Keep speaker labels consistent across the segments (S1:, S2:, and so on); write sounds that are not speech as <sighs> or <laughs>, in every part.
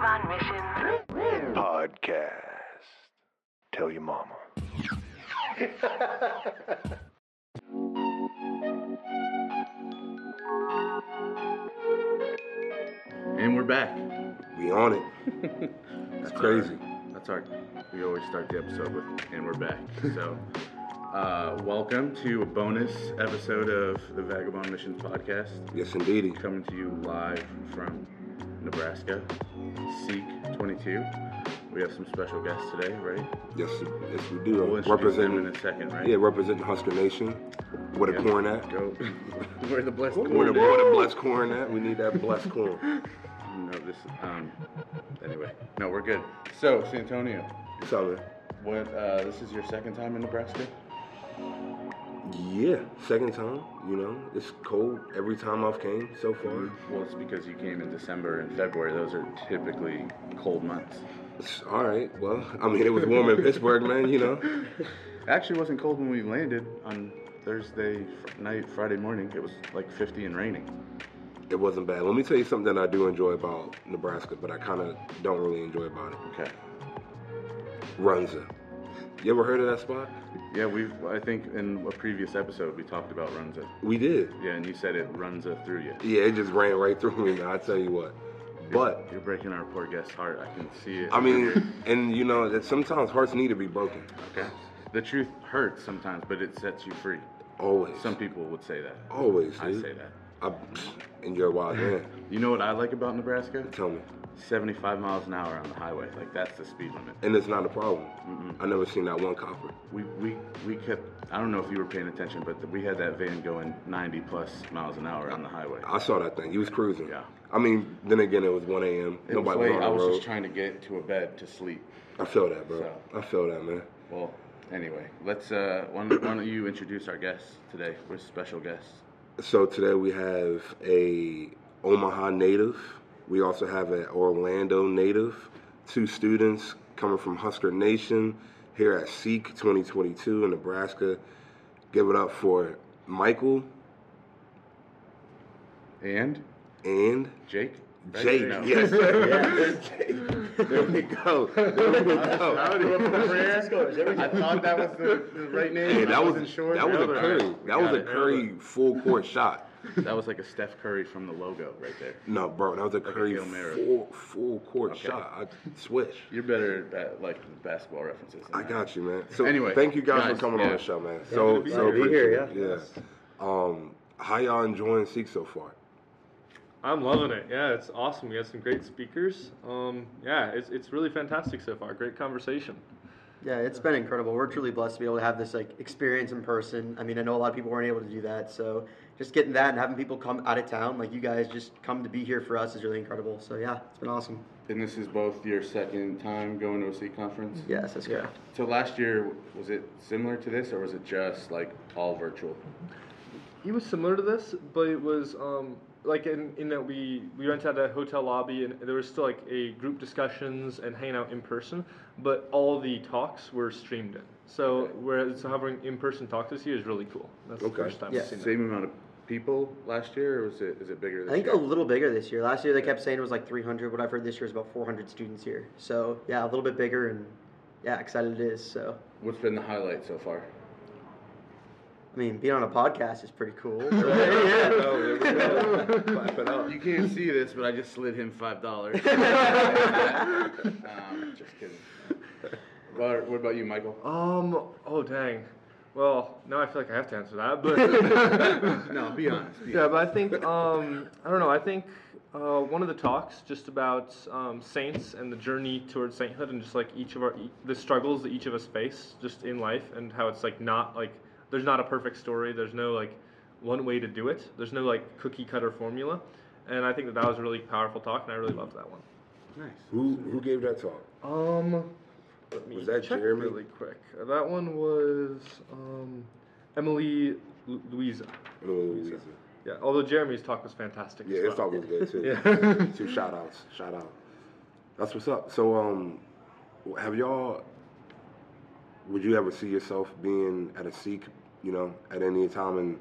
S1: Vagabond Mission
S2: podcast. Tell your mama. <laughs>
S3: And we're back.
S4: We on it. <laughs> That's crazy.
S3: That's our. We always start the episode with, and we're back. So, <laughs> uh, welcome to a bonus episode of the Vagabond Missions podcast,
S4: Yes, indeedy.
S3: coming to you live from Nebraska, Seek 22. We have some special guests today, right?
S4: Yes, yes, we do.
S3: We'll them in
S4: representing,
S3: a second, right?
S4: yeah, representing Husker Nation. Where the
S3: Yeah.
S4: corn at?
S3: Go. <laughs> Where the blessed
S4: Where
S3: corn
S4: the, where the blessed corn at? We need that blessed corn. <laughs>
S3: No, this. Um. Anyway, no, we're good. So, San Antonio,
S4: What's up, man?
S3: what? Uh, this is your second time in Nebraska?
S4: Yeah, second time. You know, it's cold every time I've came so far. Mm-hmm.
S3: Well, it's because you came in December and February. Those are typically cold months.
S4: All right. Well, I mean, it was warm in Pittsburgh, man. You know. <laughs>
S3: Actually, wasn't cold when we landed on Thursday fr- night, Friday morning. It was like 50 and raining.
S4: It wasn't bad. Let me tell you something that I do enjoy about Nebraska, but I kind of don't really enjoy about it.
S3: Okay.
S4: Runza. You ever heard of that spot?
S3: Yeah, we've. I think in a previous episode we talked about Runza.
S4: We did.
S3: Yeah, and you said it runs it through you.
S4: Yeah, it just ran right through me. I tell you what. But
S3: You're breaking our poor guest's heart. I can see it.
S4: I mean, and you know that sometimes hearts need to be broken.
S3: okay. The truth hurts sometimes, but it sets you free.
S4: Always.
S3: Some people would say that.
S4: Always.
S3: I
S4: dude.
S3: say that.
S4: I, and you're wild man.
S3: You know what I like about Nebraska?
S4: Tell me.
S3: 75 miles an hour on the highway. Like that's the speed limit.
S4: And it's not a problem. I never seen that one copper.
S3: We, we, we kept, I don't know if you were paying attention, but we had that van going 90 plus miles an hour on the highway.
S4: I saw that thing. He was cruising.
S3: Yeah.
S4: I mean, then again, it was 1 a.m. Nobody
S3: was
S4: was,
S3: late.
S4: on
S3: I was
S4: road.
S3: just trying to get to a bed to sleep.
S4: I feel that, bro.
S3: So-
S4: I feel that, man.
S3: Well, anyway, let's, uh, why don't, why don't you introduce our guests today? We're special guests.
S4: So today we have a Omaha native. We also have an Orlando native. Two students coming from Husker Nation here at Seek 2022 in Nebraska. Give it up for Michael
S3: And
S4: and
S3: Jake?
S4: Jake. Yes, <laughs> sir. Jake. <laughs> There we go. There we go.
S3: I thought that was the, the right name.
S4: Hey,
S3: and I
S4: that was
S3: wasn't sure.
S4: that was a Curry.
S3: we
S4: That was a
S3: it.
S4: Curry full court shot.
S3: That was like a Steph Curry from the logo right there.
S4: No, bro, that was a
S3: a
S4: Curry
S3: Hail Mary.
S4: full full court
S3: Okay.
S4: shot. I swish.
S3: You're better at like basketball references. than
S4: I got you, man. So
S3: Anyway,
S4: thank you guys,
S3: guys,
S4: for coming
S3: yeah.
S4: on the show, man. So
S5: good be
S4: so
S5: here. Be here,
S4: appreciate it. yeah. Um, how y'all enjoying Seek so far?
S5: I'm loving it. Yeah, it's awesome. We got some great speakers. Um, yeah, it's, it's really fantastic so far. Great conversation.
S6: Yeah, it's been incredible. We're truly blessed to be able to have this like experience in person. I mean, I know a lot of people weren't able to do that, so just getting that and having people come out of town, like you guys, just come to be here for us is really incredible. So yeah, it's been awesome.
S3: And this is both your second time going to a C conference.
S6: Yes, that's correct.
S3: So last year was it similar to this, or was it just like all virtual?
S5: It was similar to this, but it was um, like in, in that we, we rented out a hotel lobby and there was still like a group discussions and hanging out in person, but all the talks were streamed in. So whereas having in-person talks this year is really cool. That's
S4: Okay.
S5: the first time
S6: Yeah.
S5: I've seen that.
S3: Same amount of people last year, or was it is it bigger this
S6: I think
S3: year?
S6: a little bigger this year. Last year they kept saying it was like 300. What I've heard this year is about 400 students here. So yeah, a little bit bigger and yeah, excited it is. So
S3: What's been the highlight so far?
S6: I mean, being on a podcast is pretty cool. <laughs>
S4: Oh, <laughs> there we go. Clap it up.
S3: You can't see this, but I just slid him five dollars. <laughs> um, just kidding. What, what about you, Michael?
S5: Um, oh dang. Well, now I feel like I have to answer that, but
S3: No, be honest. Be
S5: Yeah, but I think um, I don't know. I think uh, one of the talks just about um, saints and the journey towards sainthood, and just like each of our e- the struggles that each of us face just in life, and how it's like not like there's not a perfect story. There's no like one way to do it. There's no like cookie cutter formula, and I think that that was a really powerful talk, and I really loved that one.
S3: nice.
S4: Who who gave that talk?
S5: Um, let me
S4: Was that
S5: check
S4: Jeremy?
S5: really quick. Uh, That one was um, Emily Lu- Louisa.
S4: Louisa.
S5: Yeah, although Jeremy's talk was fantastic.
S4: Yeah,
S5: as
S4: his
S5: well.
S4: talk was good too.
S5: Yeah. <laughs>
S4: Two shout outs. Shout out. That's what's up. So um have y'all would you ever see yourself being at a Seek, you know, at any time and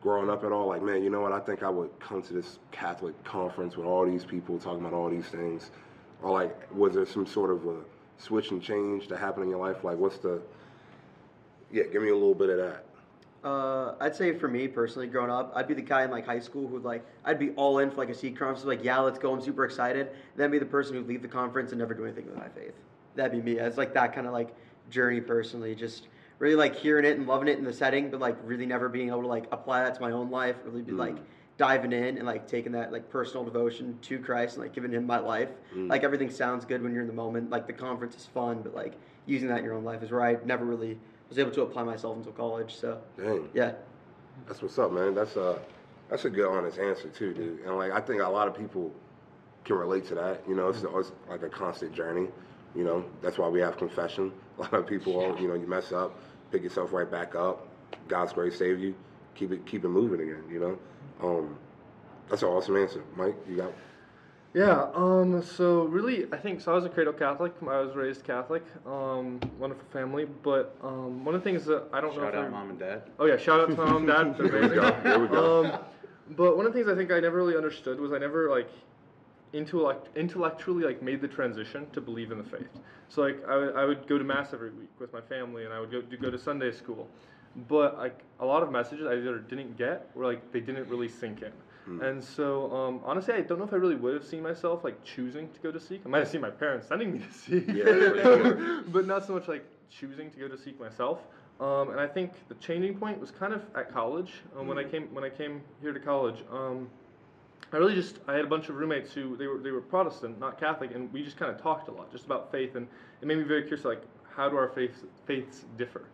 S4: growing up at all? Like, man, you know what, I think I would come to this Catholic conference with all these people talking about all these things. or like was there some sort of a switch and change that happened in your life? Like, what's the yeah? Give me a little bit of that.
S6: Uh, I'd say for me personally, growing up, I'd be the guy in like high school who'd like I'd be all in for like a Seek conference, like yeah, let's go, I'm super excited. Then be the person who'd leave the conference and never do anything with my faith. That'd be me. It's like that kind of like journey personally, just really like hearing it and loving it in the setting, but like really never being able to like apply that to my own life. Really be like mm. diving in and like taking that like personal devotion to Christ and like giving Him my life. Mm. Like everything sounds good when you're in the moment. Like the conference is fun, but like using that in your own life is where I never really was able to apply myself until college. So
S4: Dang.
S6: yeah.
S4: That's what's up, man. That's a that's a good honest answer too, dude. And like I think a lot of people can relate to that. You know, it's, mm. it's like a constant journey. You know, that's why we have confession. <laughs> A lot of people, you know, you mess up, pick yourself right back up. God's grace save you. Keep it keep it moving again. You know, um, that's an awesome answer, Mike. You got
S5: Yeah, um, so really, I think, so I was a cradle Catholic. I was raised Catholic, um, wonderful family, but um, one of the things that I don't know
S3: Shout out mom and dad.
S5: Oh yeah, shout out to mom and dad. <laughs>
S4: There we go. There we go.
S5: Um, but one of the things I think I never really understood was I never like intellect intellectually like made the transition to believe in the faith. So like I would, I would go to mass every week with my family, and I would go to go to Sunday school. But like a lot of messages I either didn't get or like they didn't really sink in. And so um, honestly, I don't know if I really would have seen myself like choosing to go to Seek. I might have seen my parents sending me to Seek,
S4: Yeah, sure. <laughs>
S5: but not so much like choosing to go to Seek myself. Um, and I think the changing point was kind of at college um, when I came when I came here to college. I really just I had a bunch of roommates who they were they were Protestant, not Catholic, and we just kind of talked a lot just about faith, and it made me very curious like how do our faiths faiths differ?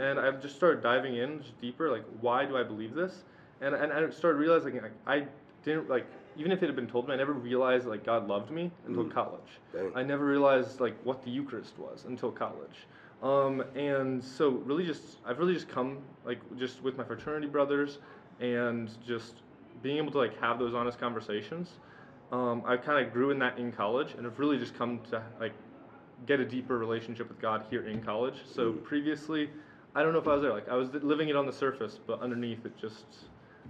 S5: And I just started diving in just deeper, like why do I believe this? And and I started realizing like I didn't like even if it had been told me, I never realized like God loved me until college.
S4: Dang.
S5: I never realized like what the Eucharist was until college. Um, and so really just I've really just come like just with my fraternity brothers and just being able to like have those honest conversations. Um, I kind of grew in that in college and have really just come to like get a deeper relationship with God here in college. So previously, I don't know if I was there. Like I was living it on the surface, but underneath it just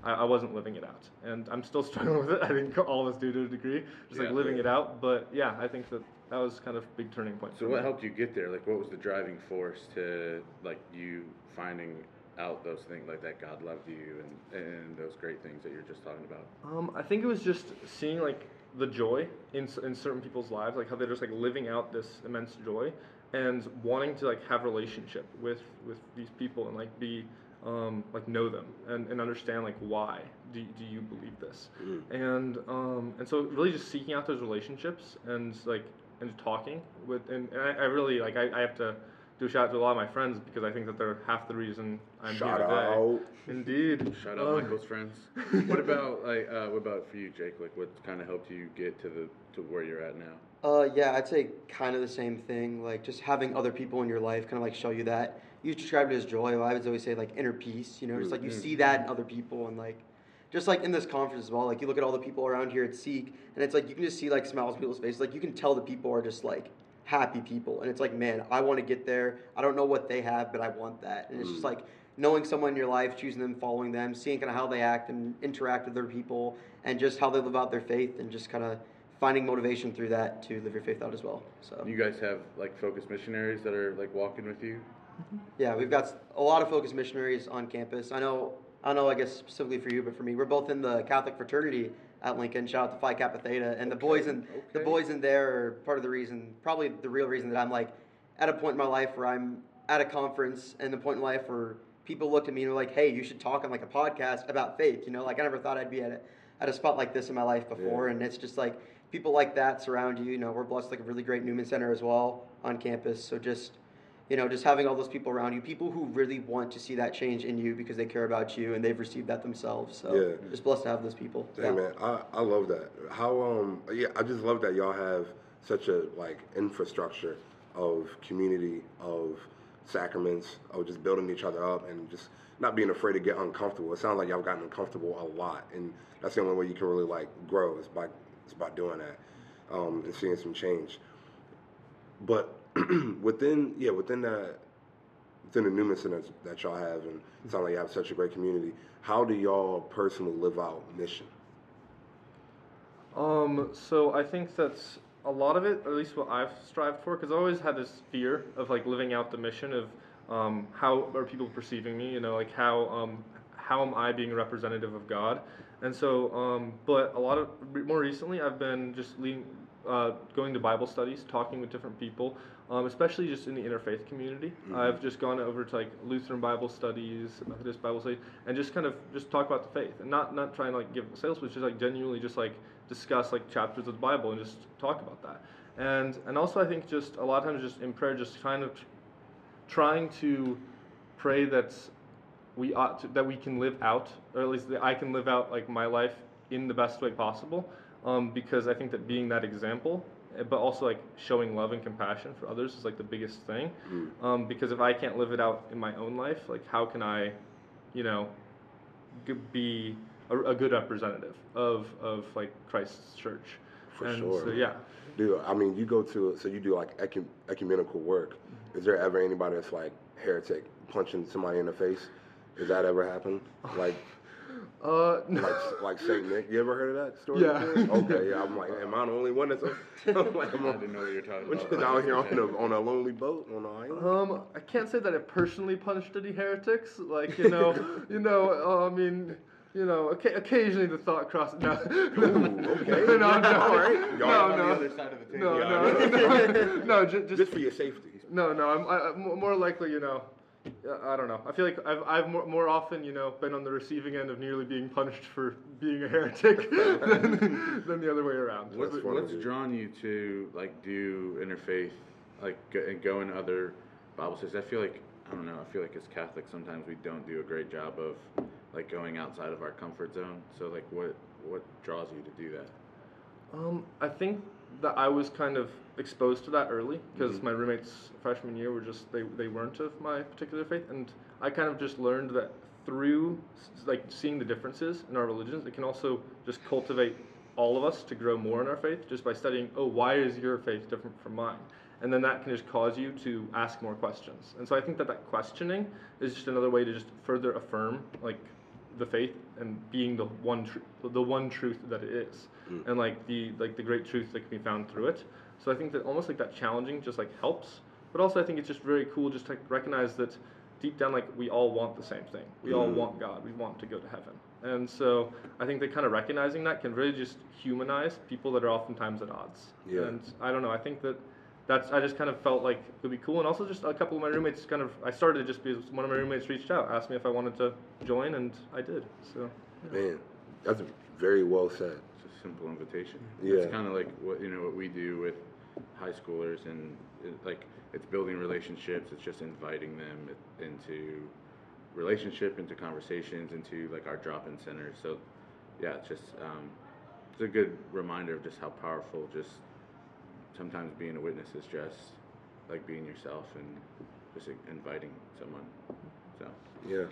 S5: I, I wasn't living it out, and I'm still <laughs> struggling with it. I think all of us do to a degree, just
S3: Yeah.
S5: like living it out. But yeah, I think that that was kind of a big turning point.
S3: So what
S5: me.
S3: helped you get there? Like, what was the driving force to like you finding out those things, like that God loved you and and those great things that you're just talking about?
S5: Um, I think it was just seeing like the joy in in certain people's lives, like how they're just like living out this immense joy, and wanting to like have relationship with with these people and like be um, like know them and, and understand like why do, do you believe this and um, and so really just seeking out those relationships and like and talking with and, and I, I really like I, I have to do a shout out to a lot of my friends because I think that they're half the reason I'm
S4: Shout
S5: here today.
S4: out.
S5: Indeed.
S3: Shout out
S5: Um,
S3: Michael's friends. <laughs> what about like uh, what about for you, Jake? Like, what kind of helped you get to the to where you're at now?
S6: Uh, yeah, I'd say kind of the same thing. Like just having other people in your life kind of like show you that. You described it as joy. I would always say like inner peace. You know, just like you see that in other people and like, just like in this conference as well. Like you look at all the people around here at Seek, and it's like you can just see like smiles on people's faces. Like you can tell the people are just like happy people, and it's like man, I want to get there. I don't know what they have, but I want that. And it's just mm. like knowing someone in your life, choosing them, following them, seeing kind of how they act and interact with other people, and just how they live out their faith, and just kind of finding motivation through that to live your faith out as well. So
S3: You guys have like focus missionaries that are like walking with you. Mm-hmm.
S6: yeah, we've got a lot of focus missionaries on campus. I know, I know, I guess specifically for you, but for me, we're both in the Catholic fraternity at Lincoln. Shout out to Phi Kappa Theta, and the boys in the boys in there are part of the reason, probably the real reason that I'm like at a point in my life where I'm at a conference and the point in life where people looked at me and were like, "Hey, you should talk on like a podcast about faith." You know, like I never thought I'd be at a, at a spot like this in my life before, and it's just like people like that surround you. You know, we're blessed like a really great Newman Center as well on campus, so just you know, just having all those people around you, people who really want to see that change in you because they care about you and they've received that themselves. So
S4: Yeah.
S6: just blessed to have those people.
S4: Dang
S6: Yeah.
S4: man, I, I love that. How um yeah, I just love that y'all have such a like infrastructure of community, of sacraments, of just building each other up and just not being afraid to get uncomfortable. It sounds like y'all gotten uncomfortable a lot, and that's the only way you can really like grow is by is by doing that um, and seeing some change. But <clears throat> within yeah within that within the Newman Center that y'all have, and it sounds like you have such a great community. How do y'all personally live out mission?
S5: Um, so I think that's a lot of it, at least what I've strived for, because I always had this fear of like living out the mission of um, how are people perceiving me, you know, like how um, how am I being representative of God, and so, um, but a lot of more recently, I've been just leading, uh, going to Bible studies, talking with different people, um, especially just in the interfaith community. I've just gone over to like Lutheran Bible studies, Methodist Bible studies, and just kind of just talk about the faith, and not not trying to like give sales, but just like genuinely just like discuss like chapters of the Bible and just talk about that. And and also I think just a lot of times just in prayer, just kind of trying to pray that we ought to, that we can live out, or at least that I can live out like my life in the best way possible. Um, because I think that being that example, Eh, but also like showing love and compassion for others is like the biggest thing. Mm-hmm. Um, because if I can't live it out in my own life, like how can I, you know, be a, a good representative of of like Christ's church?
S4: For
S5: and
S4: sure.
S5: So yeah.
S4: Dude, I mean, you go to so you do like ecu- ecumenical work. Mm-hmm. Is there ever anybody that's like heretic punching somebody in the face? Does that ever happen? <sighs> Like,
S5: Uh, no.
S4: like, <laughs> like Saint Nick. You ever heard of that story?
S5: Yeah.
S4: Okay. Yeah. I'm like, am I the only one that's? <laughs> I'm like, I'm
S3: I didn't know what you were talking about.
S4: is out here on a on a lonely boat on an island.
S5: Um, I can't say that I personally punched any heretics. Like you know, <laughs> you know. Uh, I mean, you know, occa- occasionally the thought crosses. No, no,
S4: okay.
S5: no, no,
S4: All right.
S5: no,
S4: Y'all
S5: no,
S3: on the
S5: no,
S3: other side of the
S5: no,
S3: table.
S5: no, no, no, ju-
S4: Just
S5: just
S4: for your safety.
S5: no, no. I'm I, I'm more likely, you know. I don't know. I feel like I've, I've more, more often, you know, been on the receiving end of nearly being punished for being a heretic <laughs> than, than the other way around.
S3: What's,
S4: That's
S3: what's drawn you to like do interfaith, like go, and go in other Bible studies? I feel like I don't know. I feel like as Catholics sometimes we don't do a great job of like going outside of our comfort zone. So like, what what draws you to do that?
S5: Um, I think that I was kind of exposed to that early because
S3: Mhm.
S5: my roommates freshman year were just they, they weren't of my particular faith, and I kind of just learned that through like seeing the differences in our religions, it can also just cultivate all of us to grow more in our faith just by studying. Oh, why is your faith different from mine? And then that can just cause you to ask more questions. And so I think that that questioning is just another way to just further affirm like the faith and being the one tr- the one truth that it is. And like the like the great truth that can be found through it. So i think that almost like that challenging just like helps. But also i think it's just very cool just to recognize that deep down like we all want the same thing. We all
S4: Mhm.
S5: want god. We want to go to heaven. And so i think that kind of recognizing that can really just humanize people that are oftentimes at odds.
S4: Yeah.
S5: and i don't know. I think that that's I just kind of felt like it would be cool, and also just a couple of my roommates kind of I started just because one of my roommates reached out, asked me if I wanted to join, and I did. So
S4: Man, that's very well said.
S3: It's a simple invitation.
S4: Yeah.
S3: It's kind of like what you know what we do with high schoolers, and it, like it's building relationships. It's just inviting them into relationship, into conversations, into like our drop-in centers. So yeah, it's just um, it's a good reminder of just how powerful just sometimes being a witness is just like being yourself and just inviting someone. So
S4: Yeah.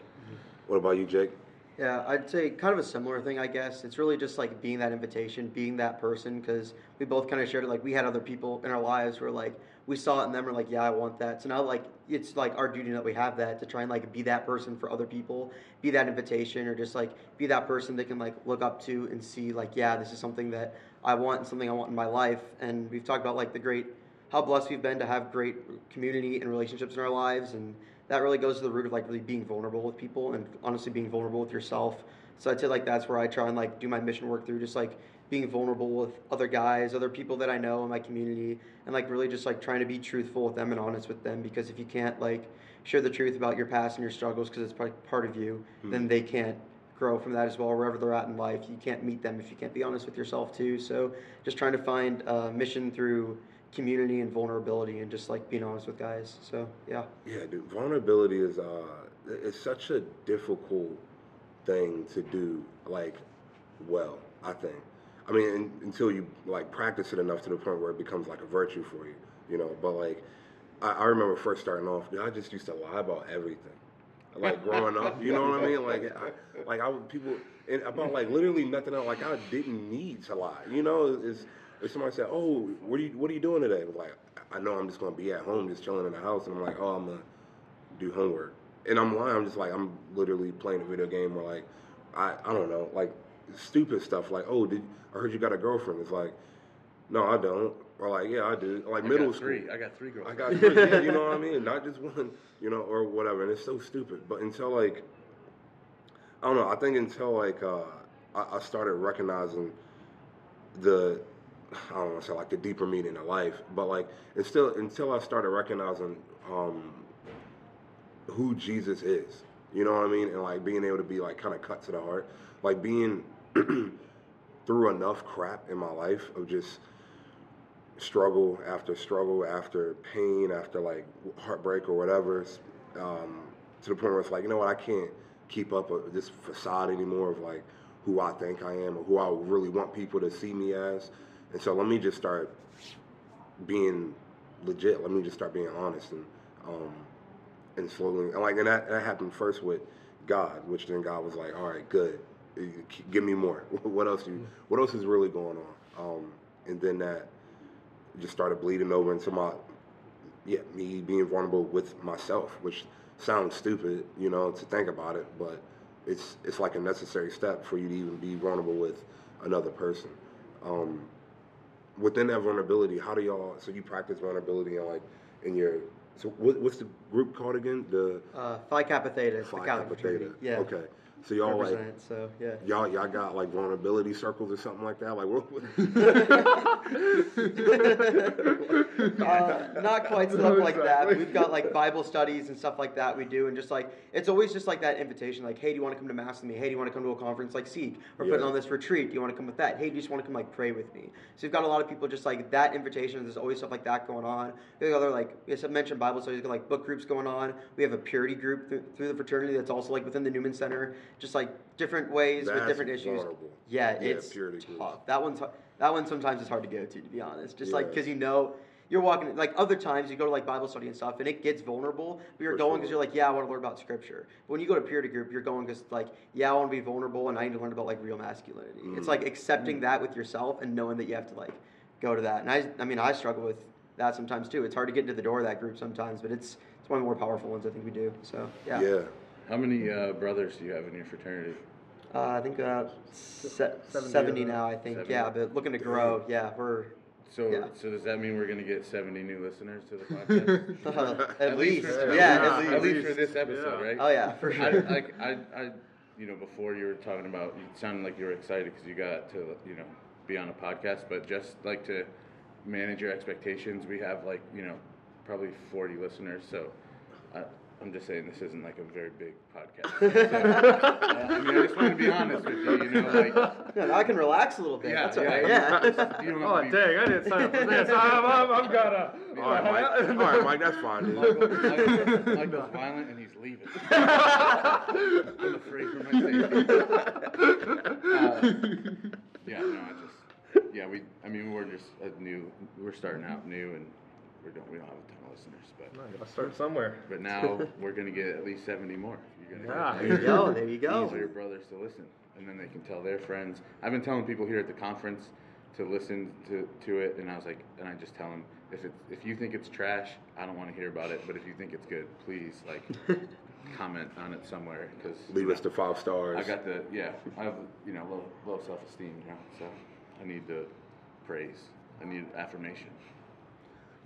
S4: What about you, Jake?
S6: Yeah, I'd say kind of a similar thing, I guess. It's really just like being that invitation, being that person, because we both kind of shared it. Like we had other people in our lives where like we saw it in them, we're like, yeah, I want that. So now like it's like our duty that we have that to try and like be that person for other people, be that invitation, or just like be that person they can like look up to and see like, yeah, this is something that I want and something I want in my life. And we've talked about like the great, how blessed we've been to have great community and relationships in our lives and that really goes to the root of like really being vulnerable with people and honestly being vulnerable with yourself. So I'd say like that's where I try and like do my mission work through just like being vulnerable with other guys, other people that I know in my community, and like really just like trying to be truthful with them and honest with them because if you can't like share the truth about your past and your struggles because it's part part of you, then hmm. they can't grow from that as well wherever they're at in life. You can't meet them if you can't be honest with yourself too. So just trying to find uh, mission through community and vulnerability and just like being honest with guys. So yeah.
S4: Yeah, dude. Vulnerability is uh, it's such a difficult thing to do, like, well. I think. I mean, un until you like practice it enough to the point where it becomes like a virtue for you, you know. But like, I, I remember first starting off, dude, I just used to lie about everything. Like <laughs> growing up, you know what I mean? Like, I, like I would people and about like literally nothing else. Like I didn't need to lie, you know. It's if somebody said, "Oh, what are you what are you doing today?" I'm like, I know I'm just gonna be at home, just chilling in the house, and I'm like, "Oh, I'm gonna do homework," and I'm lying. I'm just like, I'm literally playing a video game, or like, I I don't know, like stupid stuff, like, "Oh, did I heard you got a girlfriend?" It's like, No, I don't. Or like, yeah, I do. Like
S3: I
S4: middle
S3: got
S4: school.
S3: three. I got three girls.
S4: I got three, yeah, you know what I mean? Not just one, you know, or whatever. And it's so stupid. But until like, I don't know. I think until like uh, I, I started recognizing the, I don't want to say like the deeper meaning of life, but like it's still until I started recognizing um, who Jesus is. You know what I mean? And like being able to be like kind of cut to the heart, like being <clears throat> through enough crap in my life of just struggle after struggle after pain after like heartbreak or whatever um, to the point where it's like you know what I can't keep up with this facade anymore of like who I think I am or who I really want people to see me as. And so let me just start being legit. Let me just start being honest and um, and slowly and like and that, that happened first with God which then God was like all right good. Give me more. <laughs> What else you what else is really going on? Um, and then that just started bleeding over into my yeah me being vulnerable with myself which sounds stupid you know to think about it but it's it's like a necessary step for you to even be vulnerable with another person um, within that vulnerability how do y'all so you practice vulnerability in like in your so what, what's the group called again the
S6: Uh, Phi Kappa Theta,
S4: Phi Kappa. Theta.
S6: Yeah.
S4: okay so y'all like
S6: so yeah.
S4: Y'all, y'all got like vulnerability circles or something like that. Like, what? <laughs>
S6: uh, not quite stuff like that. We've got like Bible studies and stuff like that we do, and just like it's always just like that invitation, like, hey, do you want to come to mass with me? Hey, do you want to come to a conference like Seek? We're putting on this retreat. Do you want to come with that? Hey, do you just want to come like pray with me? So we've got a lot of people just like that invitation. There's always stuff like that going on. We have other like we have mentioned Bible studies, like book groups going on. We have a purity group through, through the fraternity that's also like within the Newman Center. Just like different ways with different issues.
S4: vulnerable.
S6: Yeah,
S4: Yeah,
S6: it's tough. That one's that one sometimes is hard to go to, to be honest. Just like because you know you're walking like other times you go to like Bible study and stuff, and it gets vulnerable. But you're
S4: For
S6: going
S4: sure.
S6: because you're like, yeah, I want to learn about Scripture. But when you go to purity group, you're going because like, yeah, I want to be vulnerable, and I need to learn about like real masculinity. It's
S4: Mm.
S6: like accepting that with yourself and knowing that you have to like go to that. And I, I mean, I struggle with that sometimes too. It's hard to get into the door of that group sometimes, but it's it's one of the more powerful ones I think we do. So yeah,
S4: yeah.
S3: How many uh, brothers do you have in your fraternity?
S6: Uh, I think uh, se-
S5: 70
S6: 70 now. I think
S3: 70.
S6: yeah, but looking to grow. Yeah, we're
S3: So,
S6: Yeah.
S3: so does that mean we're gonna get 70 new listeners to the <laughs> podcast?
S6: at, least,
S3: for,
S6: yeah,
S5: Yeah,
S6: at least.
S3: at least for this episode,
S5: Yeah.
S3: right?
S6: Oh yeah, for
S3: I,
S6: sure.
S3: like I, I, you know, before you were talking about, you sounded like you were excited because you got to, you know, be on a podcast. But just like to manage your expectations, we have like, you know, probably 40 listeners. So, I, I'm just saying this isn't like a very big podcast. <laughs> So, uh, I mean, I just want to be honest with you. You know, like,
S6: Yeah, I can relax a little bit.
S3: yeah,
S6: That's all
S3: yeah,
S6: right. Yeah.
S3: don't- you don't
S5: Oh
S3: have to be-
S5: dang! I didn't sign up for this. <laughs> I'm, I'm, I'm gonna.
S4: All right, Mike. <laughs> All right, Mike. That's fine. Dude.
S3: Michael, Michael, Michael's violent and he's leaving. I'm afraid for my safety. Uh, yeah, no, I just, yeah, we, I mean, we're just a new, we're starting out new and we don't, we don't have a ton of listeners, but,
S5: I gotta start somewhere.
S3: but now <laughs> we're gonna get at least seventy more. You're gonna
S5: Yeah.
S6: There you go. There you go.
S3: These are your brothers to listen, and then they can tell their friends. I've been telling people here at the conference to listen to, to it, and I was like, and I just tell them if it's if you think it's trash, I don't want to hear about it. But if you think it's good, please like <laughs> comment on it somewhere because
S4: Leave us to five stars.
S3: I got the yeah, I have you know low low self esteem, you know, so I need the praise. I need affirmation.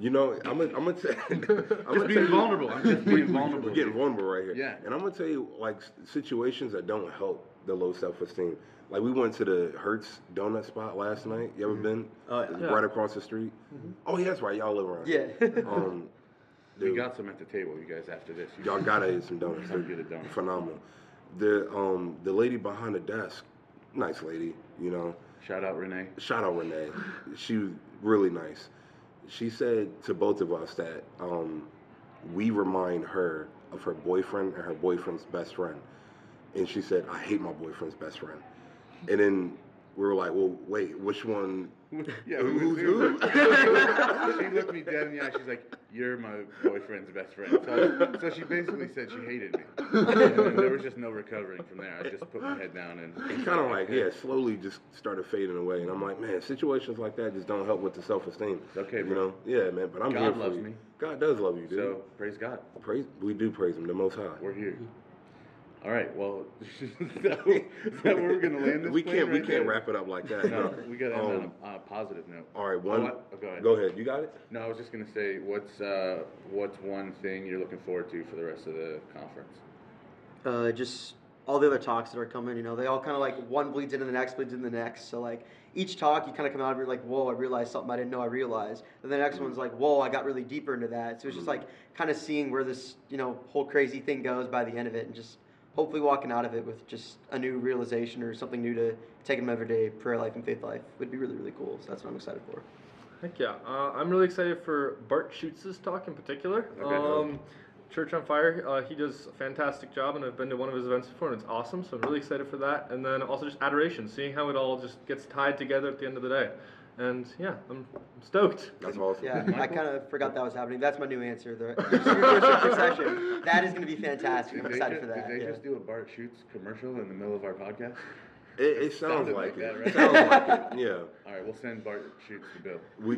S4: You know, I'm gonna, I'm gonna tell. <laughs> I'm
S3: Just being vulnerable. I'm just being <laughs> vulnerable.
S4: We're getting vulnerable right here.
S3: Yeah.
S4: And I'm gonna tell you, like situations that don't help the low self-esteem. Like we went to the Hurts Donut spot last night. You ever been?
S6: Oh, yeah.
S4: Right across the street. Oh, yeah, that's right. Y'all live around.
S6: Yeah.
S4: Um, <laughs>
S3: We got some at the table, you guys. After this, you
S4: y'all gotta eat some donuts. They're
S3: get a donut.
S4: Phenomenal. The um the lady behind the desk, nice lady. You know,
S3: shout out Renee.
S4: shout out Renee. She was really nice. She said to both of us that um, we remind her of her boyfriend and her boyfriend's best friend. And she said, I hate my boyfriend's best friend. And then we were like, well, wait, which one? <laughs>
S3: Yeah,
S4: Who's
S3: who?
S4: who? <laughs>
S3: she looked me dead in the eye. She's like, "You're my boyfriend's best friend." So, so she basically said she hated me. And there was just no recovering from there. I just put my head down and
S4: It's kind of like, yeah, slowly just started fading away. And I'm like, man, situations like that just don't help with the self esteem.
S3: Okay,
S4: You know? Yeah, man, but I'm
S3: God
S4: here for
S3: loves
S4: you.
S3: me.
S4: God does love you, dude.
S3: So praise God,
S4: praise, we do praise him the most high.
S3: we're here. All right. Well, <laughs> is that, is that where we're gonna land this?
S4: We
S3: plane
S4: can't we
S3: right
S4: can't
S3: there?
S4: wrap it up like that.
S3: No, we gotta end
S4: Um,
S3: on a, a positive note.
S4: All right,
S3: Oh,
S4: one.
S3: what? Oh, go ahead.
S4: Go ahead. You got it.
S3: No, I was just gonna say, what's uh, what's one thing you're looking forward to for the rest of the conference?
S6: uh, just all the other talks that are coming. You know, they all kind of like one bleeds into the next, bleeds into the next. So like each talk, you kind of come out of it like, whoa, I realized something I didn't know I realized. And the next one's like, whoa, I got really deeper into that. So it's just like kind of seeing where this you know whole crazy thing goes by the end of it, and just hopefully walking out of it with just a new realization or something new to take in my everyday prayer life and faith life would be really really cool. So that's what I'm excited for.
S5: Heck yeah. Uh, I'm really excited for Bart Schuchts's talk in particular.
S3: Okay.
S5: Um, Church on Fire, uh, he does a fantastic job, and I've been to one of his events before, and it's awesome. So I'm really excited for that. And then also just adoration, seeing how it all just gets tied together at the end of the day. And yeah, I'm stoked.
S4: That's awesome.
S6: Yeah, I kind of forgot that was happening. That's my new answer. The <laughs> your worship procession. That is going to be fantastic.
S3: Did
S6: I'm
S3: they,
S6: excited
S3: ju-
S6: for that.
S3: did they
S6: yeah.
S3: just do a Bart Schuchts commercial in the middle of our podcast?
S4: It, it sounds
S3: Sounded
S4: like,
S3: like
S4: it.
S3: that, right?
S4: Sounds like it. <laughs> Yeah.
S3: All right, we'll send Bart Schuchts the bill.
S4: We.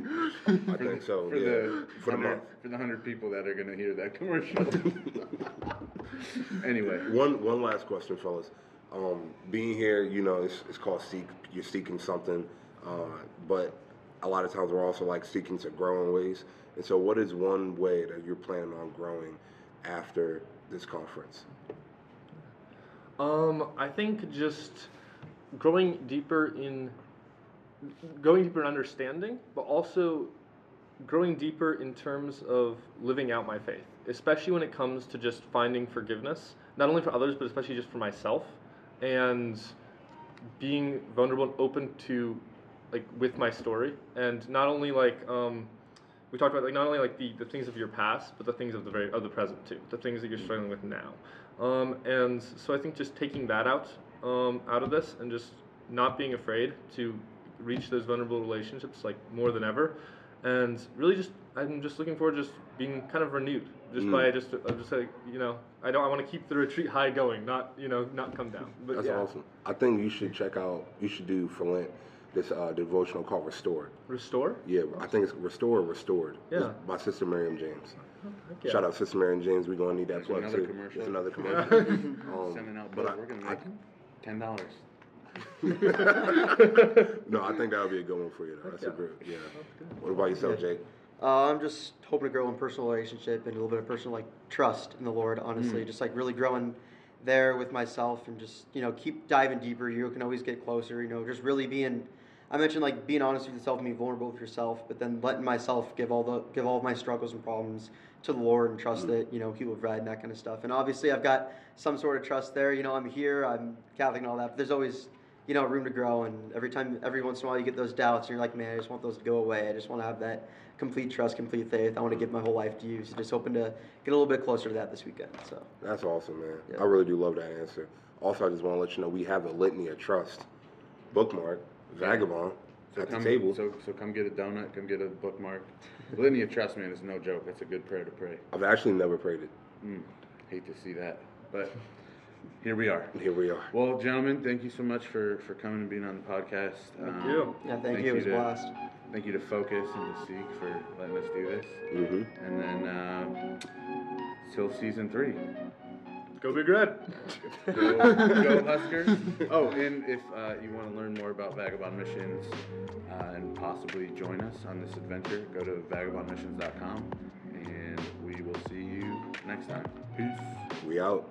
S4: I think so.
S3: For
S4: yeah.
S3: the
S4: for the
S3: 100
S4: month.
S3: for the hundred people that are gonna hear that commercial. <laughs> anyway,
S4: One one last question, fellas. Um, being here, you know, it's, it's called seek. You're seeking something, uh, but a lot of times we're also like seeking to grow in ways. And so, what is one way that you're planning on growing after this conference?
S5: Um, I think just growing deeper in going deeper in understanding, but also growing deeper in terms of living out my faith, especially when it comes to just finding forgiveness, not only for others, but especially just for myself, and being vulnerable and open to like with my story, and not only like um, we talked about like not only like the, the things of your past, but the things of the very of the present too, the things that you're struggling with now. Um, and so I think just taking that out um, out of this and just not being afraid to reach those vulnerable relationships like more than ever, and really just I'm just looking forward to just being kind of renewed just
S4: Mm.
S5: by just I'm just like you know I don't I want to keep the retreat high going, not you know not come down. But
S4: That's
S5: yeah,
S4: awesome. I think you should check out. You should do for Lent this uh, devotional called Restored.
S5: restore.
S4: Yeah, I think it's Restore, Restored.
S5: Yeah.
S4: It's by Sister Miriam James.
S5: Yeah.
S4: Shout out Sister Miriam James. We're gonna need that
S3: There's
S4: plug
S3: another
S4: too.
S3: commercial.
S4: There's another <laughs> commercial. um,
S3: sending out
S4: but. I-
S3: We're gonna
S4: I-
S3: ten dollars. <laughs>
S4: no, I think that would be a good one for you. Though. That's a
S5: yeah.
S4: great. Yeah. What about yourself, Jake?
S6: Uh, I'm just hoping to grow in personal relationship and a little bit of personal like trust in the Lord. Honestly,
S3: Mm.
S6: just like really growing there with myself and just you know keep diving deeper. You can always get closer. You know, just really being. I mentioned like being honest with yourself and being vulnerable with yourself, but then letting myself give all the give all of my struggles and problems to the Lord and trust mm. that you know He will provide and that kind of stuff. And obviously, I've got some sort of trust there. You know, I'm here, I'm Catholic and all that. But there's always you know room to grow. And every time, every once in a while, you get those doubts, and you're like, man, I just want those to go away. I just want to have that complete trust, complete faith. I want to give my whole life to you. So just hoping to get a little bit closer to that this weekend. So
S4: That's awesome, man.
S6: Yeah.
S4: I really do love that answer. Also, I just want to let you know we have a litany of trust bookmark, Vagabond,
S3: So
S4: at the
S3: come,
S4: table.
S3: So so come get a donut. Come get a bookmark. Litany of trust, man, is no joke. That's a good prayer to pray.
S4: I've actually never prayed it.
S3: Mm, hate to see that, but here we are.
S4: Here we are.
S3: Well, gentlemen, thank you so much for, for coming and being on the podcast. Um,
S5: Thank you.
S6: yeah, thank, you. It was a
S3: to,
S6: blast.
S3: Thank you to Focus and to Seek for letting us do this.
S4: Mm-hmm.
S3: And then uh, till season three.
S5: Go Big Red.
S3: Go, go Huskers. Oh, and if uh, you want to learn more about Vagabond Missions uh, and possibly join us on this adventure, go to vagabondmissions.com and we will see you next time. Peace.
S4: We out.